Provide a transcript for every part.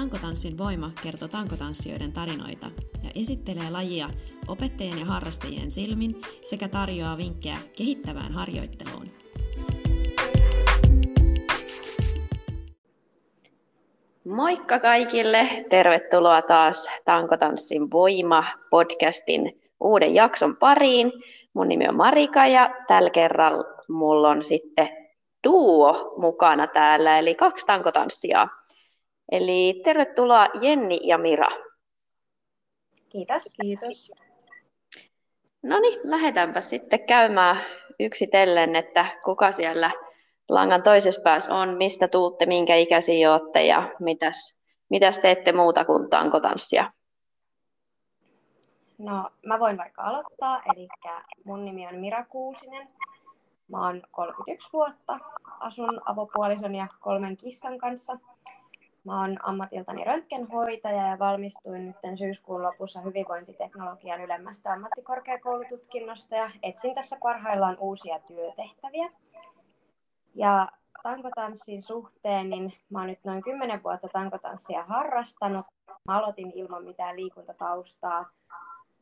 Tankotanssin voima kertoo tankotanssijoiden tarinoita ja esittelee lajia opettajien ja harrastajien silmin sekä tarjoaa vinkkejä kehittävään harjoitteluun. Moikka kaikille! Tervetuloa taas Tankotanssin voima podcastin uuden jakson pariin. Mun nimi on Marika ja tällä kerralla mulla on sitten duo mukana täällä, eli kaksi tankotanssijaa. Eli tervetuloa Jenni ja Mira. Kiitos. Kiitos. No niin, lähdetäänpä sitten käymään yksitellen, että kuka siellä langan toisessa päässä on, mistä tuutte, minkä ikäisiä olette ja mitäs, mitäs teette muuta kuin tankotanssia? No, mä voin vaikka aloittaa, eli mun nimi on Mira Kuusinen. Mä oon 31 vuotta, asun avopuolison ja kolmen kissan kanssa. Mä oon ammatiltani röntgenhoitaja ja valmistuin nyt syyskuun lopussa hyvinvointiteknologian ylemmästä ammattikorkeakoulututkinnosta ja etsin tässä parhaillaan uusia työtehtäviä. Ja tankotanssin suhteen, niin mä oon nyt noin 10 vuotta tankotanssia harrastanut. Mä aloitin ilman mitään liikuntataustaa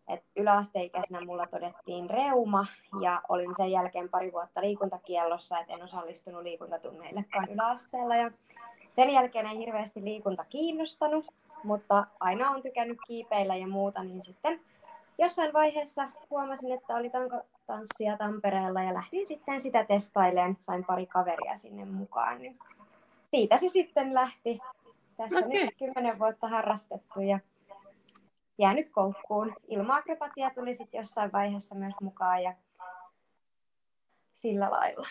et yläasteikäisenä mulla todettiin reuma ja olin sen jälkeen pari vuotta liikuntakiellossa, että en osallistunut liikuntatunneillekaan yläasteella. Ja sen jälkeen ei hirveästi liikunta kiinnostanut, mutta aina on tykännyt kiipeillä ja muuta, niin sitten jossain vaiheessa huomasin, että oli tanssia Tampereella ja lähdin sitten sitä testailemaan. Sain pari kaveria sinne mukaan, niin siitä se sitten lähti. Tässä okay. nyt kymmenen vuotta harrastettu ja jäänyt koukkuun. Ilmaakrobatia tuli sitten jossain vaiheessa myös mukaan ja sillä lailla.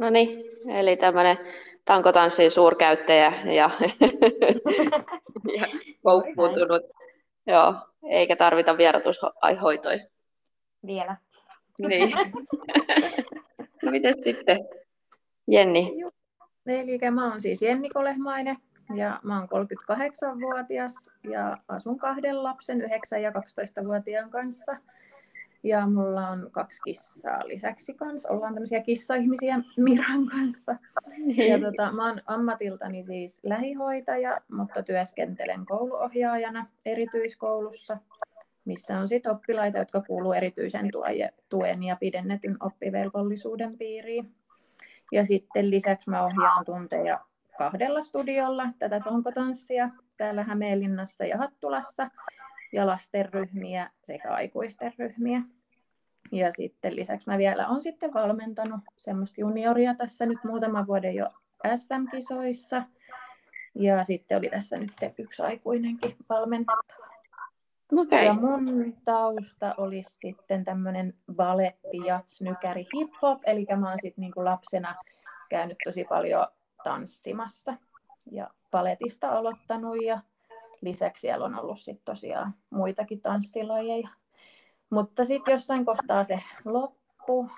No niin, eli tämmöinen tankotanssin suurkäyttäjä ja, ja koukkuutunut. Joo, eikä tarvita vierotushoitoja. Vielä. Niin. no miten sitten, Jenni? Eli mä oon siis Jenni Kolehmainen, ja mä oon 38-vuotias ja asun kahden lapsen, 9- ja 12-vuotiaan kanssa. Ja mulla on kaksi kissaa lisäksi kanssa. Ollaan tämmöisiä kissa-ihmisiä Miran kanssa. Ja tota, mä oon ammatiltani siis lähihoitaja, mutta työskentelen kouluohjaajana erityiskoulussa, missä on sit oppilaita, jotka kuuluu erityisen tuen ja pidennetyn oppivelvollisuuden piiriin. Ja sitten lisäksi mä ohjaan tunteja kahdella studiolla tätä tonkotanssia täällä Hämeenlinnassa ja Hattulassa ja lastenryhmiä sekä aikuisten ryhmiä. Ja sitten lisäksi mä vielä on sitten valmentanut semmoista junioria tässä nyt muutaman vuoden jo SM-kisoissa. Ja sitten oli tässä nyt yksi aikuinenkin valmennettava. Okay. Ja mun tausta olisi sitten tämmöinen baletti, jats, nykäri, hip-hop. Eli mä oon sitten niinku lapsena käynyt tosi paljon tanssimassa ja paletista aloittanut ja lisäksi siellä on ollut sit tosiaan muitakin tanssilajeja. Mutta sitten jossain kohtaa se loppu,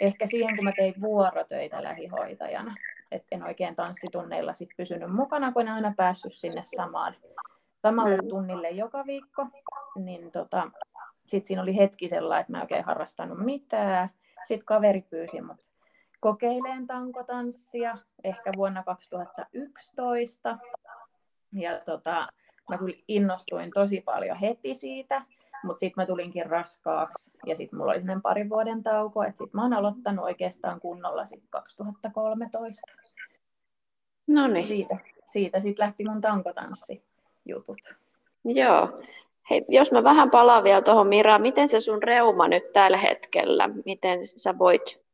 ehkä siihen kun mä tein vuorotöitä lähihoitajana, että en oikein tanssitunneilla sit pysynyt mukana, kun en aina päässyt sinne samaan, samalle mm. tunnille joka viikko, niin tota, sitten siinä oli hetki sellainen, että mä en oikein harrastanut mitään. Sitten kaveri pyysi mut kokeileen tankotanssia ehkä vuonna 2011. Ja tota, mä kyllä innostuin tosi paljon heti siitä, mutta sitten mä tulinkin raskaaksi ja sitten mulla oli sellainen parin vuoden tauko, että sitten mä oon aloittanut oikeastaan kunnolla sitten 2013. No niin. Siitä, siitä sitten lähti mun tankotanssijutut. Joo. Hei, jos mä vähän palaan vielä tuohon Mira, miten se sun reuma nyt tällä hetkellä, miten sä voit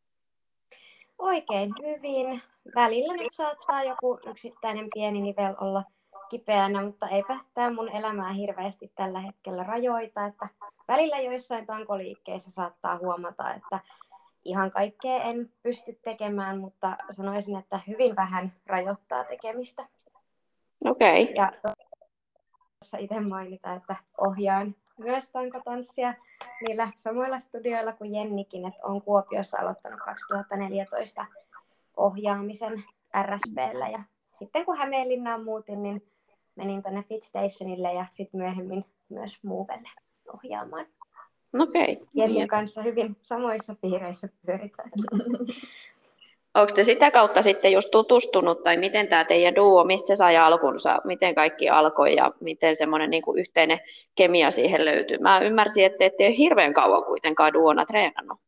Oikein hyvin. Välillä nyt saattaa joku yksittäinen pieni nivel olla kipeänä, mutta eipä tämä mun elämää hirveästi tällä hetkellä rajoita. Että välillä joissain tankoliikkeissä saattaa huomata, että ihan kaikkea en pysty tekemään, mutta sanoisin, että hyvin vähän rajoittaa tekemistä. Okei. Okay. Ja tuossa itse mainita, että ohjaan myös tankotanssia niillä samoilla studioilla kuin Jennikin, että on Kuopiossa aloittanut 2014 ohjaamisen RSPllä ja sitten kun Hämeenlinnaan muutin, niin menin tuonne Fitstationille ja sitten myöhemmin myös Movelle ohjaamaan. Okei. Okay. Jennin kanssa hyvin samoissa piireissä pyöritään. Onko te sitä kautta sitten just tutustunut, tai miten tämä teidän duo, mistä se sai alkunsa, miten kaikki alkoi ja miten semmoinen niin yhteinen kemia siihen löytyy? Mä ymmärsin, että ette ole hirveän kauan kuitenkaan duona treenannut.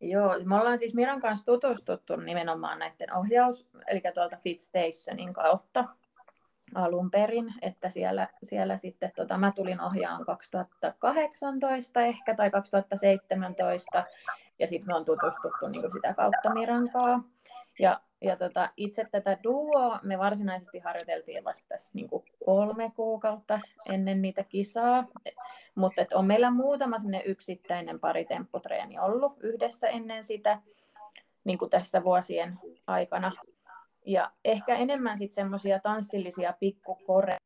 Joo, me ollaan siis Miran kanssa tutustuttu nimenomaan näiden ohjaus, eli tuolta Fit Stationin kautta alun perin, että siellä, siellä sitten, tota, mä tulin ohjaan 2018 ehkä tai 2017 ja sitten me on tutustuttu niin kuin sitä kautta Mirankaa. Ja, ja tota, itse tätä duo me varsinaisesti harjoiteltiin vasta tässä niin kuin kolme kuukautta ennen niitä kisaa, mutta on meillä muutama yksittäinen pari tempputreeni ollut yhdessä ennen sitä niin tässä vuosien aikana. Ja ehkä enemmän sitten semmoisia tanssillisia pikkukoreja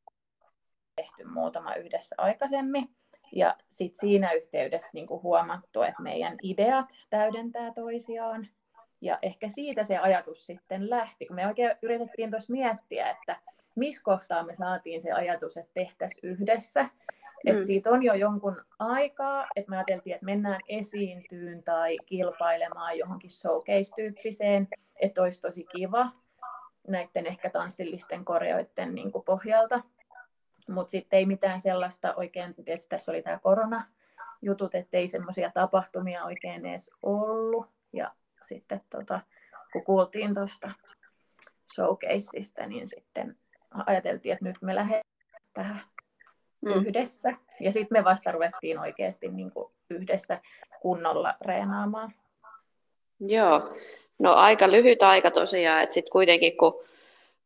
tehty muutama yhdessä aikaisemmin. Ja sitten siinä yhteydessä niin kuin huomattu, että meidän ideat täydentää toisiaan. Ja ehkä siitä se ajatus sitten lähti, kun me oikein yritettiin tuossa miettiä, että missä kohtaa me saatiin se ajatus, että tehtäisiin yhdessä. Mm. Et siitä on jo jonkun aikaa, että me ajateltiin, että mennään esiintyyn tai kilpailemaan johonkin showcase-tyyppiseen, että olisi tosi kiva näiden ehkä tanssillisten koreoiden niin kuin pohjalta. Mutta sitten ei mitään sellaista oikein, tietysti tässä oli tämä korona, jutut, ei semmoisia tapahtumia oikein edes ollut. Ja sitten tota, kun kuultiin tuosta showcaseista, niin sitten ajateltiin, että nyt me lähdemme tähän mm. yhdessä. Ja sitten me vasta ruvettiin oikeasti niin kuin yhdessä kunnolla reenaamaan. Joo, no aika lyhyt aika tosiaan, että sitten kuitenkin kun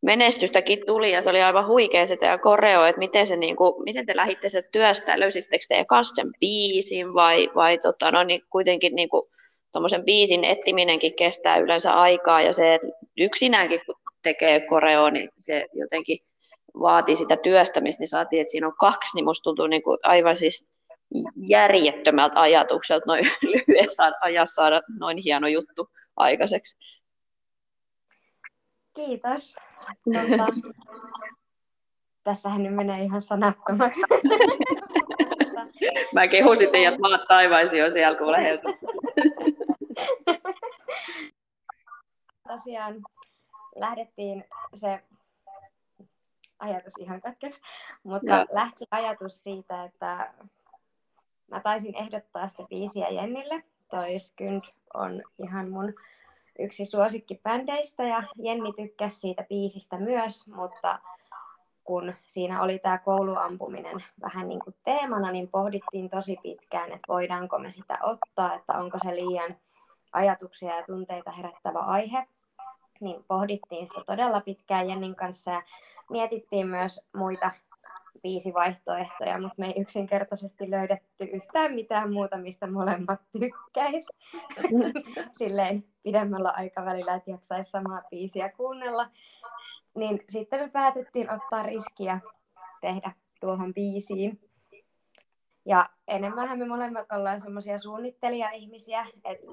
menestystäkin tuli ja se oli aivan huikea se teidän koreo, että miten, se, niin kuin, miten te lähditte se työstä, löysittekö te kanssa sen biisin vai, vai tota, no, niin kuitenkin niin tuommoisen biisin etsiminenkin kestää yleensä aikaa ja se, että yksinäänkin kun tekee koreo, niin se jotenkin vaatii sitä työstämistä, niin saatiin, että siinä on kaksi, niin musta tuntuu niin kuin aivan siis järjettömältä ajatukselta noin lyhyessä ajassa saada noin hieno juttu aikaiseksi. Kiitos. Tuota, tässähän nyt menee ihan sanattomaksi. Mä kehusin teidät maat taivaisiin jo siellä kuule Tosiaan lähdettiin se ajatus ihan katkesi, mutta ja. lähti ajatus siitä, että mä taisin ehdottaa sitä biisiä Jennille. Toi Skynd on ihan mun yksi suosikkibändeistä ja Jenni tykkäsi siitä biisistä myös, mutta kun siinä oli tämä kouluampuminen vähän niin kuin teemana, niin pohdittiin tosi pitkään, että voidaanko me sitä ottaa, että onko se liian ajatuksia ja tunteita herättävä aihe. Niin pohdittiin sitä todella pitkään Jennin kanssa ja mietittiin myös muita viisi vaihtoehtoja, mutta me ei yksinkertaisesti löydetty yhtään mitään muuta, mistä molemmat tykkäis. Silleen pidemmällä aikavälillä, että jaksaisi samaa biisiä kuunnella. Niin sitten me päätettiin ottaa riskiä tehdä tuohon biisiin. Ja enemmänhän me molemmat ollaan semmoisia suunnittelija-ihmisiä, että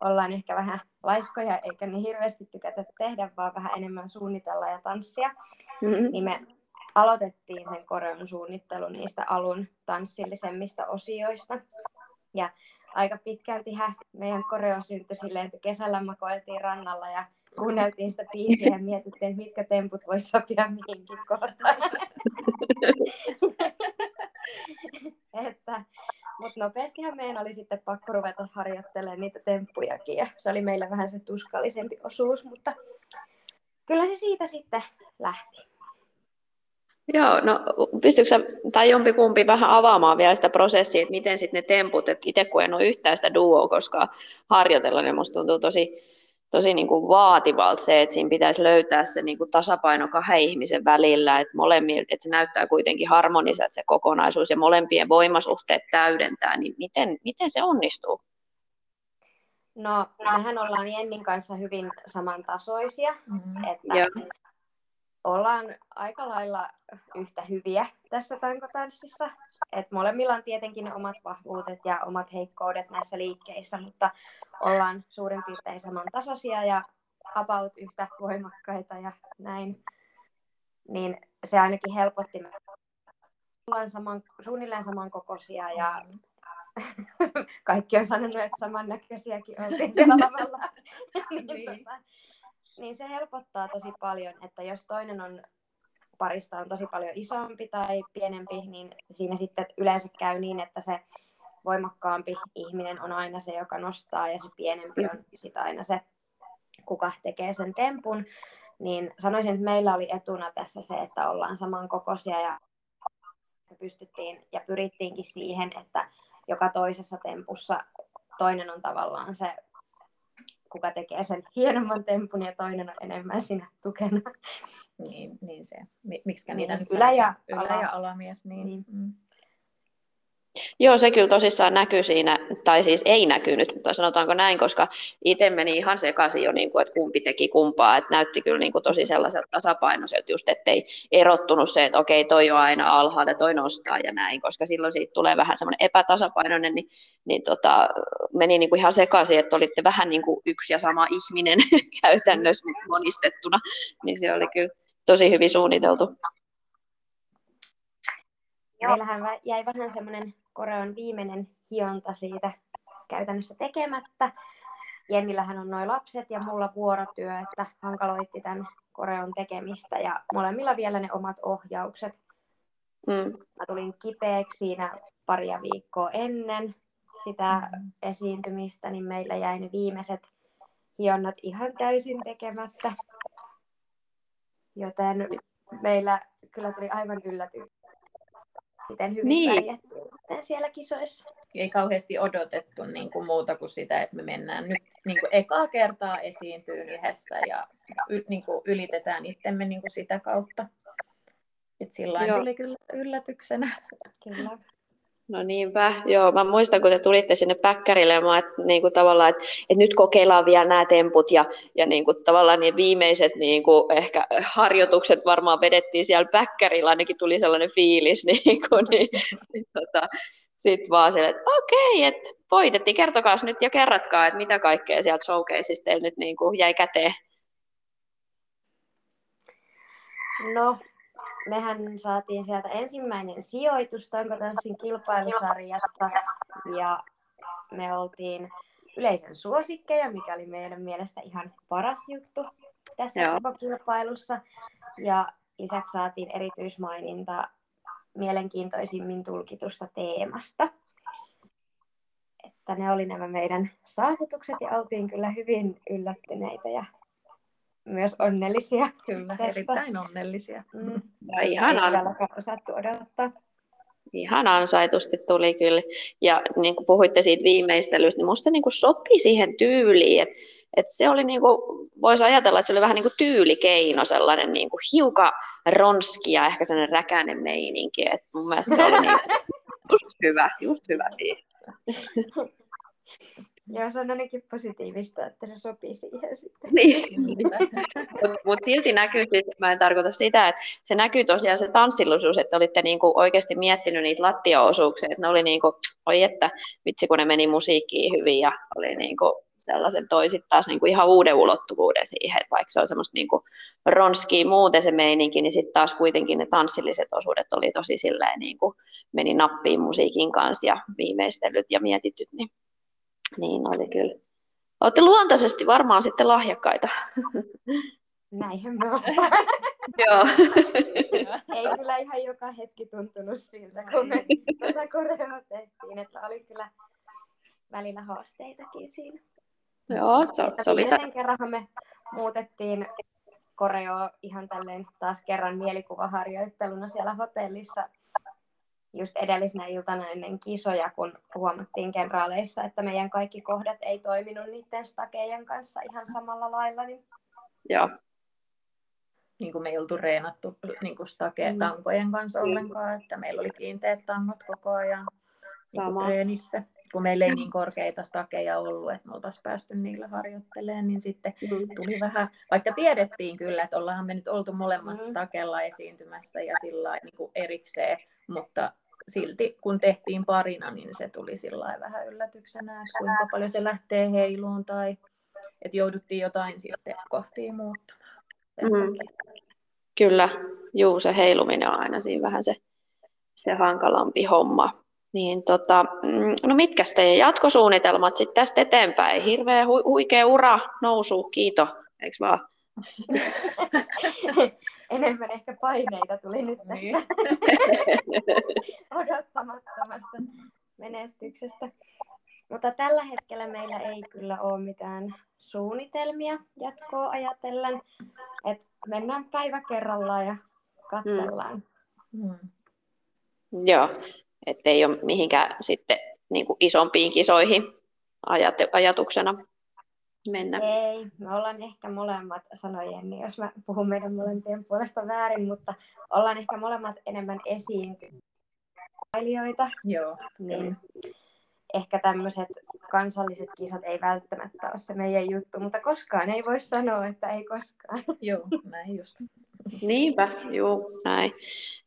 ollaan ehkä vähän laiskoja eikä niin hirveästi tykätä tehdä, vaan vähän enemmän suunnitella ja tanssia. Mm-hmm. Niin me aloitettiin sen koreon suunnittelu niistä alun tanssillisemmista osioista. Ja aika pitkältihän meidän koreo syntyi silleen, että kesällä makoiltiin rannalla ja kuunneltiin sitä biisiä ja mietittiin, että mitkä temput voisi sopia mihinkin kohtaan. että, mutta nopeastihan meidän oli sitten pakko ruveta harjoittelemaan niitä temppujakin ja se oli meillä vähän se tuskallisempi osuus, mutta kyllä se siitä sitten lähti. Joo, no pystyykö tai jompikumpi vähän avaamaan vielä sitä prosessia, että miten sitten ne temput, että itse kun en ole yhtään sitä duoa koska harjoitella, niin musta tuntuu tosi, tosi niin kuin vaativalta se, että siinä pitäisi löytää se niin kuin tasapaino kahden ihmisen välillä, että, molemmilla, että se näyttää kuitenkin harmoniselta se kokonaisuus ja molempien voimasuhteet täydentää, niin miten, miten se onnistuu? No, mehän ollaan Jennin kanssa hyvin samantasoisia, mm-hmm. että Joo ollaan aika lailla yhtä hyviä tässä tankotanssissa. Et molemmilla on tietenkin omat vahvuudet ja omat heikkoudet näissä liikkeissä, mutta ollaan suurin piirtein samantasoisia ja about yhtä voimakkaita ja näin. Niin se ainakin helpotti. Me ollaan saman, suunnilleen samankokoisia ja kaikki on sanonut, että samannäköisiäkin oltiin siellä lavalla. niin, niin. Niin se helpottaa tosi paljon, että jos toinen on parista on tosi paljon isompi tai pienempi, niin siinä sitten yleensä käy niin, että se voimakkaampi ihminen on aina se, joka nostaa ja se pienempi on sitten aina se, kuka tekee sen tempun. Niin sanoisin, että meillä oli etuna tässä se, että ollaan samankokoisia ja pystyttiin ja pyrittiinkin siihen, että joka toisessa tempussa toinen on tavallaan se, kuka tekee sen hienomman tempun ja toinen on enemmän siinä tukena. Niin, niin se. Miksi niitä niin, nyt ylä- ja, ylä- ja alamies. Niin. niin. Mm. Joo, se kyllä tosissaan näkyy siinä, tai siis ei näkynyt, mutta sanotaanko näin, koska itse meni ihan sekaisin jo, niin kuin, että kumpi teki kumpaa, että näytti kyllä niin kuin tosi sellaiselta tasapainoiselta just, ettei erottunut se, että okei, toi on aina alhaalla, toi nostaa ja näin, koska silloin siitä tulee vähän semmoinen epätasapainoinen, niin, niin tota, meni niin kuin ihan sekaisin, että olitte vähän niin kuin yksi ja sama ihminen käytännössä monistettuna, niin se oli kyllä tosi hyvin suunniteltu. Meillähän jäi vähän semmoinen koreon viimeinen hionta siitä käytännössä tekemättä. Jennillähän on noin lapset ja mulla vuorotyö, että hankaloitti tämän koreon tekemistä ja molemmilla vielä ne omat ohjaukset. Mm. Mä tulin kipeäksi siinä paria viikkoa ennen sitä mm. esiintymistä, niin meillä jäi ne viimeiset hionnat ihan täysin tekemättä. Joten meillä kyllä tuli aivan yllätys miten hyvin niin. pärjättiin sitten siellä kisoissa. Ei kauheasti odotettu niin kuin muuta kuin sitä, että me mennään nyt niin kuin ekaa kertaa esiintyy yhdessä ja y, niin kuin ylitetään itsemme niin kuin sitä kautta. Et sillä tuli kyllä yllätyksenä. Kyllä. No niinpä, joo. Mä muistan, kun te tulitte sinne päkkärille ja mä, että, niin kuin tavallaan, että, että nyt kokeillaan vielä nämä temput ja, ja niin kuin, tavallaan niin viimeiset niin kuin, ehkä harjoitukset varmaan vedettiin siellä päkkärillä, ainakin tuli sellainen fiilis, niin kuin, niin, niin tota, sitten vaan sille, että okei, että voitettiin, kertokaa nyt ja kerratkaa, että mitä kaikkea sieltä showcaseista nyt niin kuin jäi käteen. No, mehän saatiin sieltä ensimmäinen sijoitus tankotanssin kilpailusarjasta ja me oltiin yleisön suosikkeja, mikä oli meidän mielestä ihan paras juttu tässä Joo. koko kilpailussa. Ja lisäksi saatiin erityismaininta mielenkiintoisimmin tulkitusta teemasta. Että ne oli nämä meidän saavutukset ja oltiin kyllä hyvin yllättyneitä ja myös onnellisia. Kyllä, tästä. erittäin onnellisia. Mm. Ja ihan an... osattu odottaa. Ihan ansaitusti tuli kyllä. Ja niin kuin puhuitte siitä viimeistelystä, niin musta niin kuin sopi siihen tyyliin, että että se oli niin kuin, voisi ajatella, että se oli vähän niin kuin tyylikeino, sellainen niin kuin hiukan ronski ja ehkä sellainen räkäinen meininki. Et mun mielestä se oli niin, just hyvä, just hyvä Joo, se on ainakin positiivista, että se sopii siihen sitten. Niin. Mutta mut silti näkyy, siis, mä en tarkoita sitä, että se näkyy tosiaan se tanssillisuus, että olitte niinku oikeasti miettinyt niitä lattiaosuuksia, että ne oli niinku, oi että vitsi kun ne meni musiikkiin hyvin ja oli niinku sellaisen toisit taas niinku ihan uuden ulottuvuuden siihen, että vaikka se on semmoista niinku ronskiä muuten se meininki, niin sitten taas kuitenkin ne tanssilliset osuudet oli tosi silleen niinku, meni nappiin musiikin kanssa ja viimeistelyt ja mietityt, niin niin oli kyllä. Olette luontaisesti varmaan sitten lahjakkaita. Näinhän me Joo. Ei kyllä ihan joka hetki tuntunut siltä, kun me tätä koreaa tehtiin, että oli kyllä välillä haasteitakin siinä. Joo, se, se oli... Sen kerran me muutettiin koreo ihan tälleen taas kerran mielikuvaharjoitteluna siellä hotellissa just edellisenä iltana ennen kisoja, kun huomattiin kenraaleissa, että meidän kaikki kohdat ei toiminut niiden stakejen kanssa ihan samalla lailla. Niin... Joo. Niin kuin me ei oltu reenattu niin kuin stake mm. tankojen kanssa ollenkaan, että meillä oli kiinteät tangot koko ajan niin kuin treenissä. Kun meillä ei niin korkeita stakeja ollut, että me oltaisiin päästy niillä harjoittelemaan, niin sitten mm. tuli vähän, vaikka tiedettiin kyllä, että ollaan me nyt oltu molemmat mm. stakella esiintymässä ja sillä niin kuin erikseen, mutta silti kun tehtiin parina, niin se tuli sillä vähän yllätyksenä, että kuinka paljon se lähtee heiluun tai että jouduttiin jotain sitten kohtiin muuttamaan. Mm. Kyllä, juu, se heiluminen on aina siinä vähän se, se hankalampi homma. Niin tota, mm, no mitkä teidän jatkosuunnitelmat sitten tästä eteenpäin? Hirveä hu- huikea ura, nousu, kiito, eikö vaan? Enemmän ehkä paineita tuli nyt tästä Niin. odottamattomasta menestyksestä. Mutta tällä hetkellä meillä ei kyllä ole mitään suunnitelmia jatkoa ajatellen. Et mennään päivä kerrallaan ja katsellaan. Mm. Joo, ettei ole mihinkään sitten niin kuin isompiin kisoihin ajate- ajatuksena mennä. Ei, me ollaan ehkä molemmat, sanoi Jenni, jos mä puhun meidän molempien puolesta väärin, mutta ollaan ehkä molemmat enemmän esiintyjiä, Joo, niin ehkä tämmöiset kansalliset kisat ei välttämättä ole se meidän juttu, mutta koskaan ei voi sanoa, että ei koskaan. joo, näin just. Niinpä, juu, näin.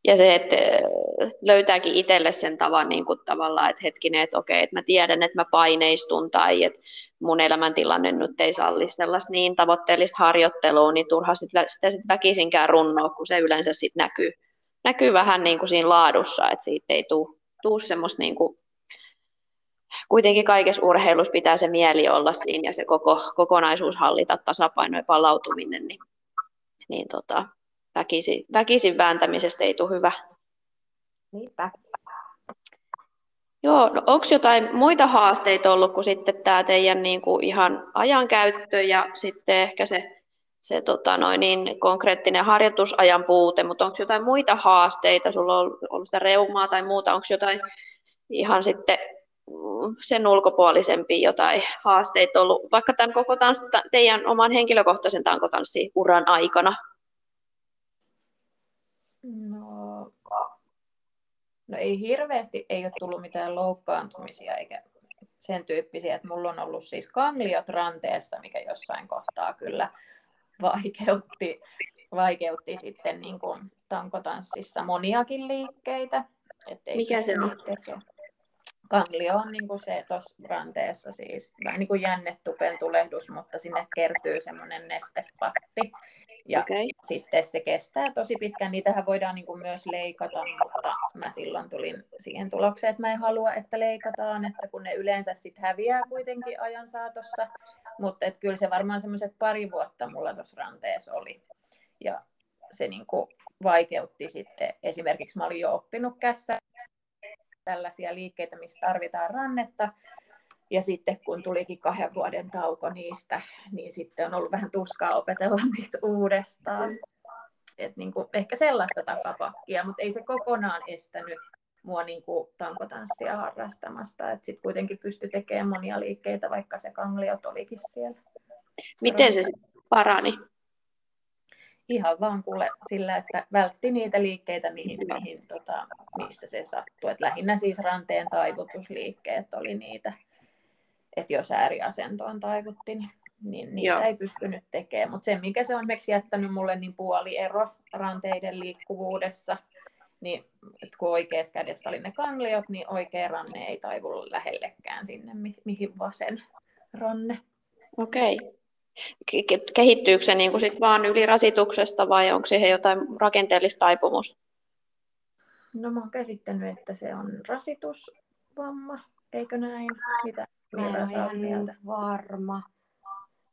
Ja se, että äh, löytääkin itselle sen tavan niin kuin tavallaan, että hetkinen, että okei, että mä tiedän, että mä paineistun tai että mun elämäntilanne nyt ei salli sellaista niin tavoitteellista harjoittelua, niin turha sit, sitä sit väkisinkään runnoa, kun se yleensä sit näkyy, näkyy vähän niin kuin siinä laadussa, että siitä ei tule semmoista niin kuin, kuitenkin kaikessa urheilussa pitää se mieli olla siinä ja se koko, kokonaisuus hallita, tasapaino ja palautuminen, niin, niin tota, väkisin, väkisin vääntämisestä ei tule hyvä. Niinpä. Joo, no onko jotain muita haasteita ollut kuin sitten tämä teidän niin kuin ihan ajankäyttö ja sitten ehkä se, se tota noin, niin konkreettinen harjoitusajan puute, mutta onko jotain muita haasteita, sulla on ollut sitä reumaa tai muuta, onko jotain ihan sitten mm, sen ulkopuolisempi jotain haasteita ollut, vaikka tämän koko tans, teidän oman henkilökohtaisen tankotanssiuran aikana? No, no ei hirveästi ei ole tullut mitään loukkaantumisia eikä sen tyyppisiä, että mulla on ollut siis kangliot ranteessa, mikä jossain kohtaa kyllä vaikeutti, vaikeutti sitten niin kuin tankotanssissa moniakin liikkeitä. Ettei Mikä se on? tekemään. Kanglio on niin kuin se tuossa ranteessa siis vähän niin kuin jännetupen tulehdus, mutta sinne kertyy semmoinen nestepatti. Ja Okei. sitten se kestää tosi pitkään. Niitähän voidaan niin kuin myös leikata, mutta mä silloin tulin siihen tulokseen, että mä en halua, että leikataan, että kun ne yleensä sitten häviää kuitenkin ajan saatossa. Mutta et kyllä se varmaan semmoiset pari vuotta mulla tuossa ranteessa oli. Ja se niin kuin vaikeutti sitten, esimerkiksi mä olin jo oppinut kässä tällaisia liikkeitä, missä tarvitaan rannetta. Ja sitten kun tulikin kahden vuoden tauko niistä, niin sitten on ollut vähän tuskaa opetella niitä uudestaan. Et niin kuin, ehkä sellaista takapakkia, mutta ei se kokonaan estänyt mua niin kuin tankotanssia harrastamasta. Sitten kuitenkin pystyi tekemään monia liikkeitä, vaikka se kangliot olikin siellä. Miten se parani? Ihan vaan kuule sillä, että vältti niitä liikkeitä, mihin, mihin, tota, missä se sattui. Et lähinnä siis ranteen taivutusliikkeet oli niitä. Että jos ääriasentoon taivutti, niin, niin niitä Joo. ei pystynyt tekemään. Mutta se, mikä se on esimerkiksi jättänyt mulle niin puoliero ranteiden liikkuvuudessa, niin kun oikeassa kädessä oli ne kangliot, niin oikea ranne ei taivu lähellekään sinne, mi- mihin vasen ranne. Okei. Ke- ke- Kehittyykö se niin kuin sit vaan ylirasituksesta vai onko siihen jotain rakenteellista taipumusta? No mä oon käsittänyt, että se on rasitusvamma, eikö näin? Mitä Mä en ole sä oot ihan mieltä? niin varma.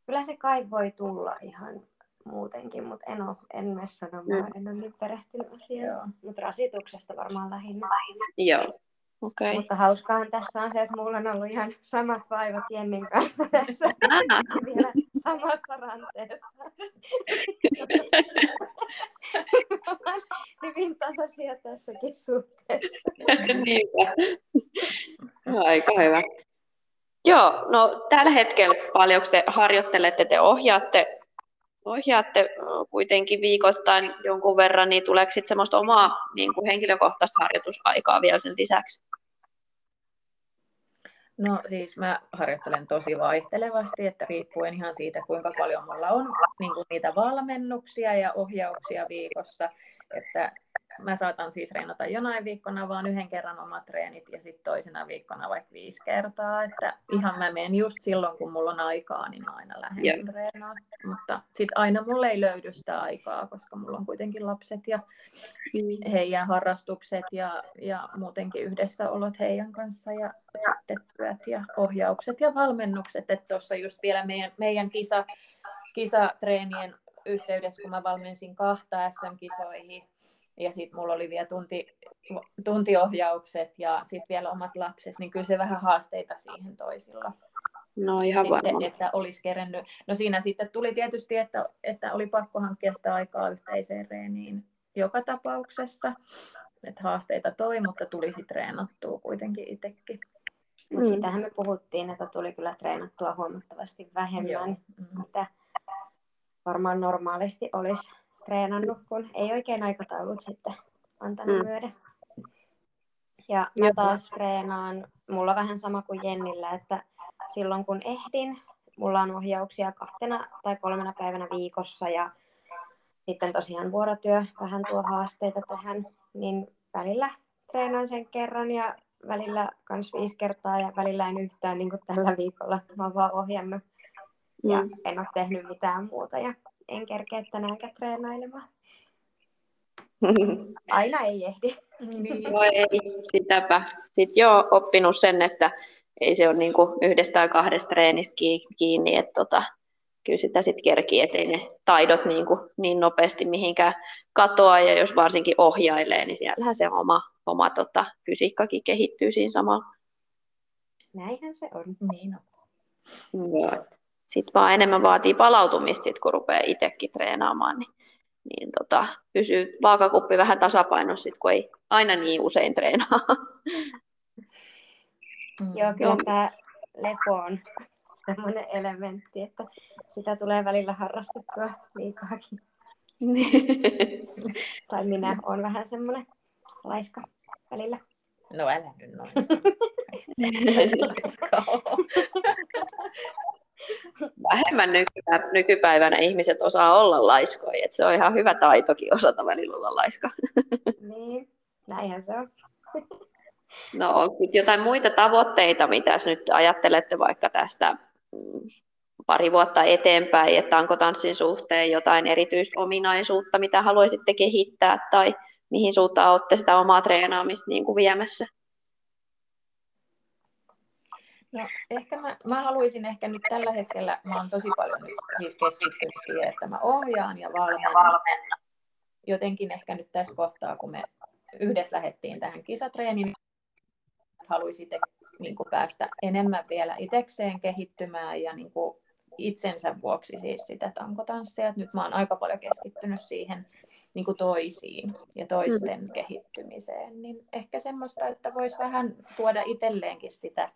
Kyllä se kai voi tulla ihan muutenkin, mutta en, ole, en mene sanomaan, en ole niin perehtynyt asiaan. Mutta rasituksesta varmaan lähinnä. Joo. Okei. Mutta hauskaahan tässä on se, että mulla on ollut ihan samat vaivat Jennin kanssa tässä vielä samassa ranteessa. Hyvin tasaisia tässäkin suhteessa. Niinpä. Aika hyvä. Joo, no tällä hetkellä paljonko te harjoittelette, te ohjaatte, ohjaatte kuitenkin viikoittain jonkun verran, niin tuleeko sitten semmoista omaa niin kuin henkilökohtaista harjoitusaikaa vielä sen lisäksi? No siis mä harjoittelen tosi vaihtelevasti, että riippuen ihan siitä, kuinka paljon mulla on niin kuin niitä valmennuksia ja ohjauksia viikossa. Että mä saatan siis reenata jonain viikkona vaan yhden kerran omat treenit ja sitten toisena viikkona vaikka viisi kertaa. Että ihan mä menen just silloin, kun mulla on aikaa, niin mä aina lähden reenaan. Mutta sitten aina mulle ei löydy sitä aikaa, koska mulla on kuitenkin lapset ja heidän harrastukset ja, ja muutenkin yhdessäolot heidän kanssa ja sitten työt ja ohjaukset ja valmennukset. Että tuossa just vielä meidän, meidän kisa, kisatreenien yhteydessä, kun mä valmensin kahta SM-kisoihin. Ja sitten mulla oli vielä tunti, tuntiohjaukset ja sitten vielä omat lapset, niin kyllä se vähän haasteita siihen toisilla. No ihan sitten, varmaan. että olisi kerennyt. No siinä sitten tuli tietysti, että, että oli pakko hankkia sitä aikaa yhteiseen reeniin joka tapauksessa. Että haasteita toi, mutta tuli sitten treenattua kuitenkin itsekin. Mutta mm. sitähän me puhuttiin, että tuli kyllä treenattua huomattavasti vähemmän, Joo. Mm. mitä varmaan normaalisti olisi treenannut, kun ei oikein aikataulut sitten antanut mm. myöden. Ja mä taas treenaan, mulla on vähän sama kuin Jennillä, että silloin kun ehdin, mulla on ohjauksia kahtena tai kolmena päivänä viikossa ja sitten tosiaan vuorotyö vähän tuo haasteita tähän, niin välillä treenaan sen kerran ja välillä kans viisi kertaa ja välillä en yhtään niin kuin tällä viikolla. Mä oon vaan ohjannut ja mm. en ole tehnyt mitään muuta ja en kerkeä tänäänkään treenailemaan. Aina ei ehdi. Niin. No ei, sitäpä. Sitten joo, oppinut sen, että ei se ole niin kuin yhdestä tai kahdesta treenistä kiinni, että tota, kyllä sitä sitten kerkii, ettei ne taidot niin, kuin, niin nopeasti mihinkään katoa, ja jos varsinkin ohjailee, niin siellähän se oma, oma tota, fysiikkakin kehittyy siinä samalla. Näinhän se on. Niin on. Joo. Sitten vaan enemmän vaatii palautumista, sit, kun rupeaa itsekin treenaamaan, niin, niin tota, pysyy vaakakuppi vähän tasapainossa, kun ei aina niin usein treenaa. Mm. Joo, kyllä tämä lepo on semmoinen elementti, että sitä tulee välillä harrastettua liikaakin. tai minä olen vähän semmoinen laiska välillä. No älä nyt noin. Vähemmän nykypäivänä, nykypäivänä ihmiset osaa olla laiskoja, se on ihan hyvä taitokin osata välillä olla laiska. niin, näinhän se on. No onko jotain muita tavoitteita, mitä nyt ajattelette vaikka tästä mm, pari vuotta eteenpäin, että onko tanssin suhteen jotain erityisominaisuutta, mitä haluaisitte kehittää tai mihin suuntaan olette sitä omaa treenaamista niin kuin viemässä? No, ehkä mä, mä haluaisin ehkä nyt tällä hetkellä, mä oon tosi paljon nyt siis keskittynyt siihen, että mä ohjaan ja valmennan. Jotenkin ehkä nyt tässä kohtaa, kun me yhdessä lähdettiin tähän kisatreeniin, haluaisi niin kuin päästä enemmän vielä itsekseen kehittymään ja niin kuin itsensä vuoksi siis sitä tankotanssia. Nyt mä oon aika paljon keskittynyt siihen niin kuin toisiin ja toisten mm. kehittymiseen. Niin ehkä semmoista, että voisi vähän tuoda itselleenkin sitä,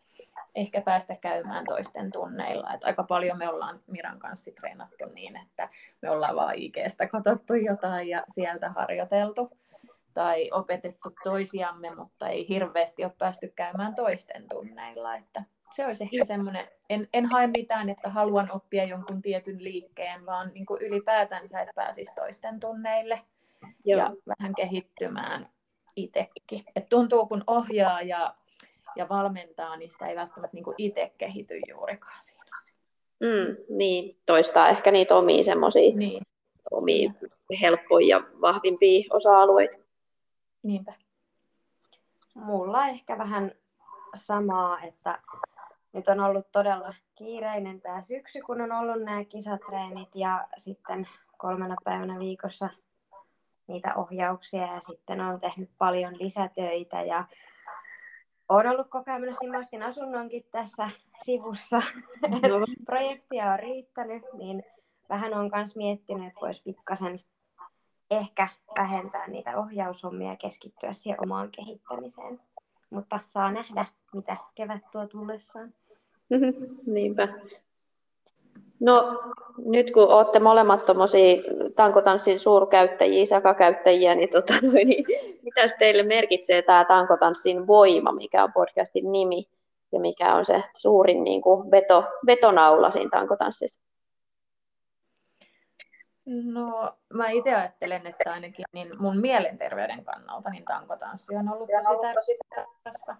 ehkä päästä käymään toisten tunneilla. Et aika paljon me ollaan Miran kanssa treenattu niin, että me ollaan vaan IGstä katsottu jotain ja sieltä harjoiteltu tai opetettu toisiamme, mutta ei hirveästi ole päästy käymään toisten tunneilla. Että se olisi ehkä semmoinen, en, en hae mitään, että haluan oppia jonkun tietyn liikkeen, vaan niin kuin ylipäätänsä, että pääsisi toisten tunneille Joo. ja vähän kehittymään itsekin. Et tuntuu, kun ohjaa ja, ja valmentaa, niin sitä ei välttämättä niin itse kehity juurikaan siinä. Mm, niin, toistaa ehkä niitä omia semmoisia niin. omia helppoja ja vahvimpia osa-alueita. Niinpä. Mulla ehkä vähän samaa, että nyt on ollut todella kiireinen tämä syksy, kun on ollut nämä kisatreenit ja sitten kolmena päivänä viikossa niitä ohjauksia ja sitten on tehnyt paljon lisätöitä ja olen ollut koko ajan menossa asunnonkin tässä sivussa. No. Projektia on riittänyt, niin vähän on myös miettinyt, että voisi pikkasen ehkä vähentää niitä ohjaushommia ja keskittyä siihen omaan kehittämiseen. Mutta saa nähdä, mitä kevät tuo tullessaan. Niinpä. No nyt kun olette molemmat tuommoisia tankotanssin suurkäyttäjiä, sakakäyttäjiä, niin, tota, niin mitä teille merkitsee tämä tankotanssin voima, mikä on podcastin nimi ja mikä on se suurin niin kuin veto, vetonaula siinä tankotanssissa? No, mä itse ajattelen, että ainakin niin mun mielenterveyden kannalta niin tankotanssi on ollut tosi tärkeässä tässä,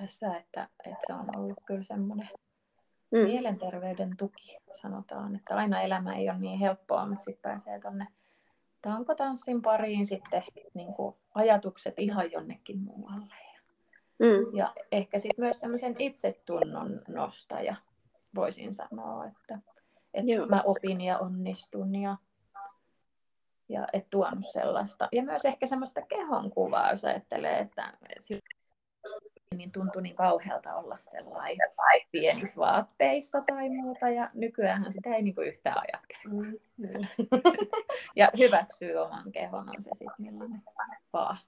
että, että se on ollut kyllä semmoinen mm. mielenterveyden tuki, sanotaan. Että aina elämä ei ole niin helppoa, mutta sitten pääsee tuonne tankotanssin pariin sitten niin kuin ajatukset ihan jonnekin muualle. Mm. Ja ehkä sitten myös semmoisen itsetunnon nostaja, voisin sanoa, että että mä opin ja onnistun ja, ja et tuonut sellaista. Ja myös ehkä semmoista kehon kuvaa, jos ajattelee, että niin tuntui niin kauhealta olla sellainen pienissä vaatteissa tai muuta, ja nykyään sitä ei niinku yhtään ajattele. Mm, niin. ja hyväksyy oman kehon, on se sitten millainen vaan.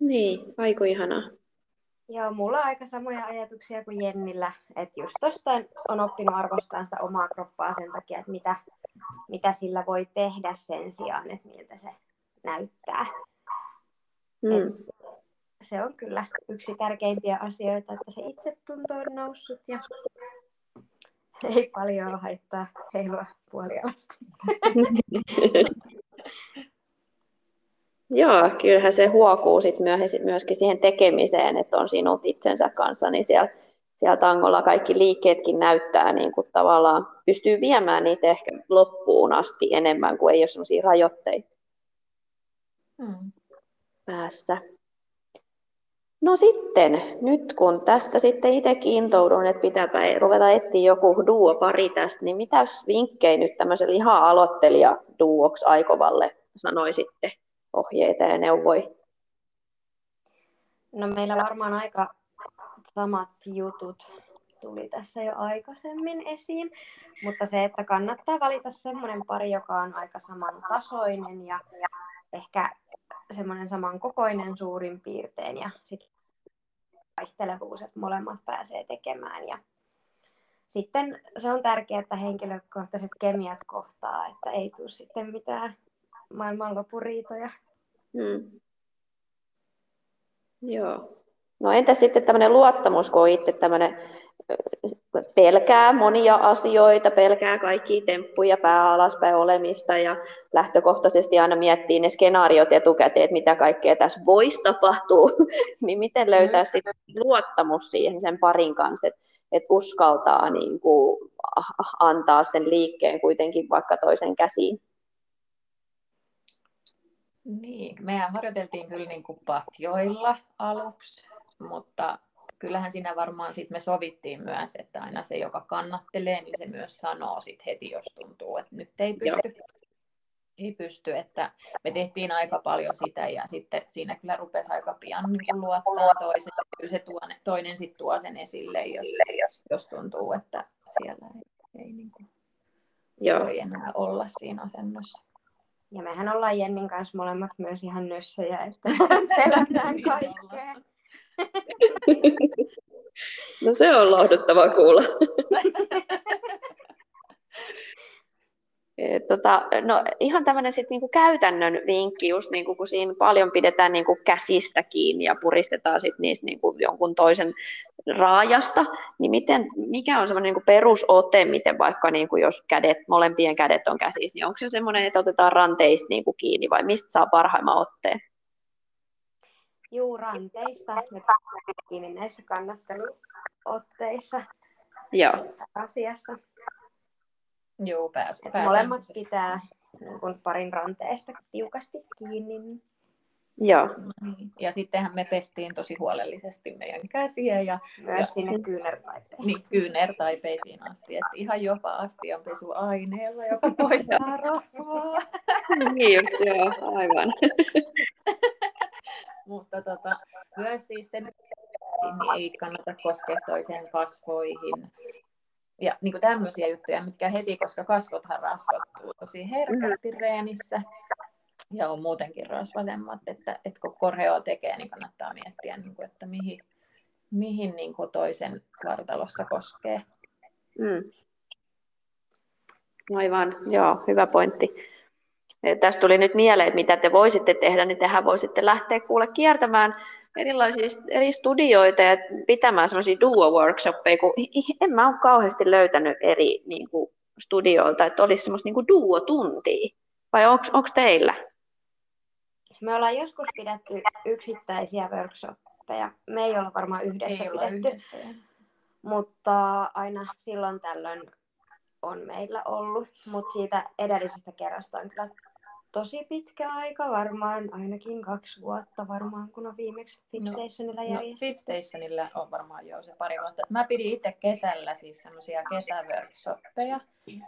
Niin, aiku ihanaa. Joo, mulla on aika samoja ajatuksia kuin Jennillä, että just tosta on oppinut arvostamaan sitä omaa kroppaa sen takia, että mitä, mitä sillä voi tehdä sen sijaan, että miltä se näyttää. Mm. Se on kyllä yksi tärkeimpiä asioita, että se itsetunto on noussut ja ei paljon haittaa heilua puolialasta. Joo, kyllähän se huokuu sit myöskin siihen tekemiseen, että on sinut itsensä kanssa, niin siellä, siellä tangolla kaikki liikkeetkin näyttää niin kuin tavallaan, pystyy viemään niitä ehkä loppuun asti enemmän kuin ei ole sellaisia rajoitteita hmm. päässä. No sitten, nyt kun tästä sitten itse intoudun, että pitääpä ruveta etsiä joku duo-pari tästä, niin mitä vinkkejä nyt tämmöiselle ihan aloittelija duoksi aikovalle sanoisitte? ohjeita ja neuvoja? No meillä varmaan aika samat jutut tuli tässä jo aikaisemmin esiin, mutta se, että kannattaa valita semmoinen pari, joka on aika samantasoinen ja ehkä semmoinen samankokoinen suurin piirtein ja sitten vaihtelevuus, että molemmat pääsee tekemään ja sitten se on tärkeää, että henkilökohtaiset kemiat kohtaa, että ei tule sitten mitään maailmanlopuriitoja. Hmm. Joo. No entä sitten tämmöinen luottamus, kun on itse tämmöinen pelkää monia asioita, pelkää kaikkia temppuja, pää alaspäin olemista ja lähtökohtaisesti aina miettii ne skenaariot etukäteen, että mitä kaikkea tässä voisi tapahtua, niin miten löytää mm. sitten luottamus siihen sen parin kanssa, että, että uskaltaa niin kuin antaa sen liikkeen kuitenkin vaikka toisen käsiin. Niin, mehän harjoiteltiin kyllä niin kuin patjoilla aluksi, mutta kyllähän siinä varmaan sit me sovittiin myös, että aina se, joka kannattelee, niin se myös sanoo sit heti, jos tuntuu, että nyt ei pysty. Joo. Ei pysty, että me tehtiin aika paljon sitä ja sitten siinä kyllä rupesi aika pian niin luottaa toisen. Kyllä se tuo, toinen sitten tuo sen esille, jos, jos tuntuu, että siellä ei, ei niin kuin, Joo. voi enää olla siinä asennossa. Ja mehän ollaan Jennin kanssa molemmat myös ihan nössöjä, että pelätään kaikkea. No se on lohduttava kuulla. tota, no, ihan tämmöinen sit niinku käytännön vinkki, just niinku, kun siinä paljon pidetään niinku käsistä kiinni ja puristetaan sit niistä niinku jonkun toisen raajasta, niin miten, mikä on semmoinen niinku perusote, miten vaikka niinku, jos kädet, molempien kädet on käsissä, niin onko se semmoinen, että otetaan ranteista niinku kiinni vai mistä saa parhaimman otteen? Juu, ranteista. Kiinni näissä kannatteluotteissa Joo. asiassa. Joo, pääs, Molemmat pitää niin kun parin ranteesta tiukasti kiinni. Niin- Joo. Ja sittenhän me pestiin tosi huolellisesti meidän käsiä. Ja, Myös ja, sinne kyynärtaipeisiin. Niin, kyynärtaipeisiin asti. Että ihan jopa astianpesuaineella, joka poistaa rasvaa. niin just, joo, aivan. Mutta tota, myös siis sen, niin ei kannata koskea toisen kasvoihin ja niin kuin tämmöisiä juttuja, mitkä heti, koska kasvothan rasvattuu tosi herkästi mm. reenissä ja on muutenkin rasvasemmat, että, että kun korheoa tekee, niin kannattaa miettiä, niin kuin, että mihin, mihin niin kuin toisen vartalossa koskee. Mm. Aivan, joo, hyvä pointti. Tästä tuli nyt mieleen, että mitä te voisitte tehdä, niin tehän voisitte lähteä kuule kiertämään erilaisia eri studioita ja pitämään semmoisia duo-workshoppeja, kun en mä ole kauheasti löytänyt eri niin kuin, studioilta, että olisi semmoista niin duo-tuntia. Vai onko teillä? Me ollaan joskus pidetty yksittäisiä workshoppeja. Me ei olla varmaan yhdessä ei pidetty. Yhdessä. Mutta aina silloin tällöin on meillä ollut. Mutta siitä edellisestä kerrasta on kyllä tosi pitkä aika, varmaan ainakin kaksi vuotta varmaan, kun on viimeksi Fitstationilla No, järjestetty. Fitstationilla on varmaan jo se pari vuotta. Mä pidin itse kesällä siis semmoisia kesäworkshoppeja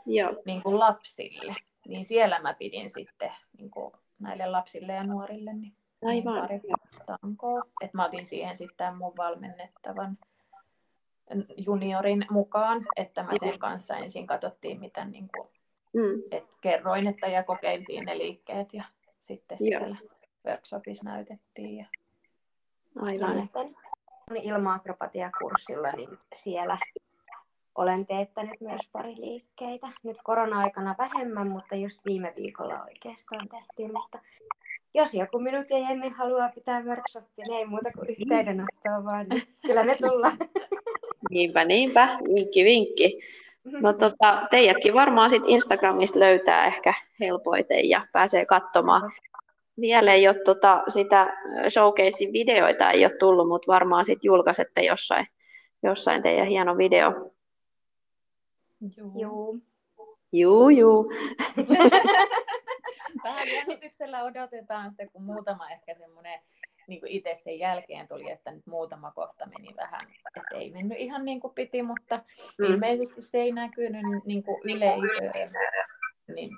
Joo. niin kuin lapsille. Niin siellä mä pidin sitten niin kuin näille lapsille ja nuorille niin Aivan. pari tankoa. Et mä otin siihen sitten mun valmennettavan juniorin mukaan, että mä sen kanssa ensin katsottiin, mitä niin kuin, Mm. et kerroin, että ja kokeiltiin ne liikkeet ja sitten Joo. siellä workshopissa näytettiin. Ja... Aivan. Sitten ilma-akrobatiakurssilla, niin siellä olen teettänyt myös pari liikkeitä. Nyt korona-aikana vähemmän, mutta just viime viikolla oikeastaan tehtiin. Mutta jos joku minut ja Jenni haluaa pitää workshopia, niin ei muuta kuin yhteydenottoa vaan. Niin kyllä me tullaan. Niinpä, niinpä. Vinkki, vinkki. No tota, teidätkin varmaan sit Instagramista löytää ehkä helpoiten ja pääsee katsomaan. Vielä ei ole tota, sitä showcasein videoita ei ole tullut, mutta varmaan sit julkaisette jossain, jossain teidän hieno video. Juu. Juu, juu. Vähän jännityksellä odotetaan sitä, kun muutama ehkä semmoinen niin kuin itse sen jälkeen tuli, että nyt muutama kohta meni vähän, että ei mennyt ihan niin kuin piti, mutta Mm. ilmeisesti se ei näkynyt niin kuin yleisöön, niin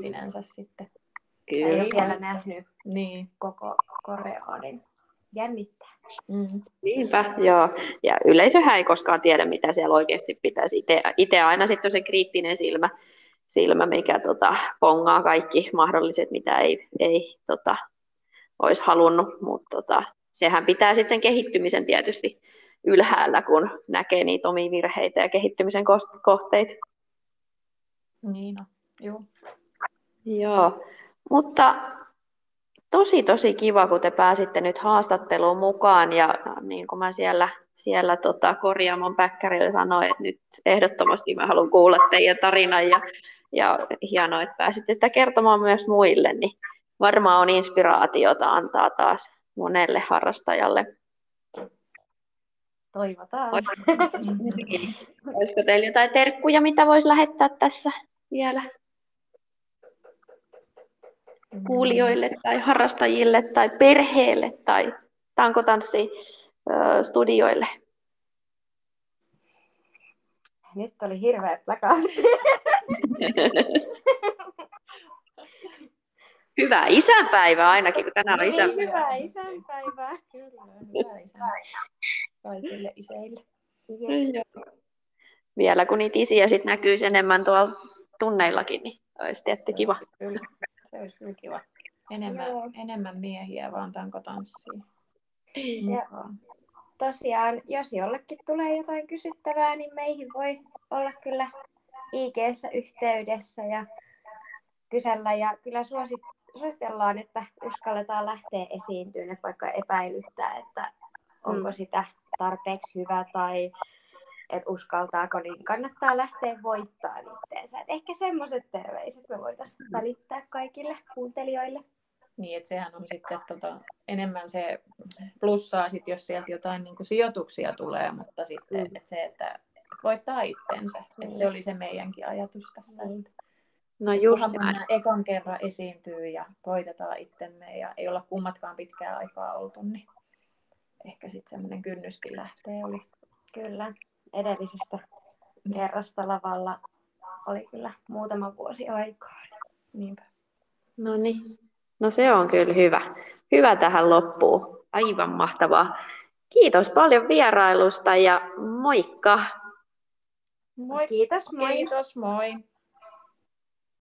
sinänsä sitten. Ei Kyllä. ole vielä nähnyt Niin. koko koreaa, niin jännittää. Mm. Niinpä, joo. Ja yleisöhän ei koskaan tiedä, mitä siellä oikeasti pitäisi. Itse aina sitten on se kriittinen silmä, silmä mikä tota, pongaa kaikki mahdolliset, mitä ei, ei tota, olisi halunnut. Mutta tota, sehän pitää sitten sen kehittymisen tietysti ylhäällä, kun näkee niitä omia virheitä ja kehittymisen kohteita. Niin on. Joo. Joo, mutta tosi tosi kiva, kun te pääsitte nyt haastatteluun mukaan ja niin kuin mä siellä, siellä tota korjaamon päkkärillä sanoin, että nyt ehdottomasti mä haluan kuulla teidän tarinan ja, ja hienoa, että pääsitte sitä kertomaan myös muille, niin varmaan on inspiraatiota antaa taas monelle harrastajalle. Toivotaan. Olisiko teillä jotain terkkuja, mitä voisi lähettää tässä vielä kuulijoille tai harrastajille tai perheelle tai tankotanssistudioille? Nyt oli hirveä plakaatti. Hyvää isänpäivää ainakin, kun tänään on isänpäivä. Hyvää isänpäivää. Kyllä, hyvä isä. Kaikille iseille. Jep. Vielä kun niitä isiä sit näkyy enemmän tuolla tunneillakin, niin olisi tietty kiva. Kyllä, se olisi kyllä kiva. Enemmän, Joo. enemmän miehiä vaan tankotanssiin. Ja tosiaan, jos jollekin tulee jotain kysyttävää, niin meihin voi olla kyllä ig yhteydessä ja kysellä. Ja kyllä suosit, suositellaan, että uskalletaan lähteä esiintyyn, että vaikka epäilyttää, että onko Mm. sitä tarpeeksi hyvä tai että uskaltaako, niin kannattaa lähteä voittaa itteensä. Et ehkä semmoiset terveiset me voitaisiin välittää kaikille kuuntelijoille. Niin, että sehän on sitten tota, enemmän se plussaa, sit, jos sieltä jotain niin kuin sijoituksia tulee, mutta sitten Mm. että se, että voittaa itsensä. Niin. Että se oli se meidänkin ajatus tässä. Niin. Että No just kunhan mennään ekan kerran esiintyy ja voitetaan itsemme ja ei olla kummatkaan pitkää aikaa oltu, niin ehkä sitten semmoinen kynnyskin lähtee oli. Kyllä, edellisestä kerrasta lavalla oli kyllä muutama vuosi aikaa. Niinpä. No niin. No se on kyllä hyvä. Hyvä tähän loppuun. Aivan mahtavaa. Kiitos paljon vierailusta ja moikka! Moi. Kiitos, moi! Kiitos, moi.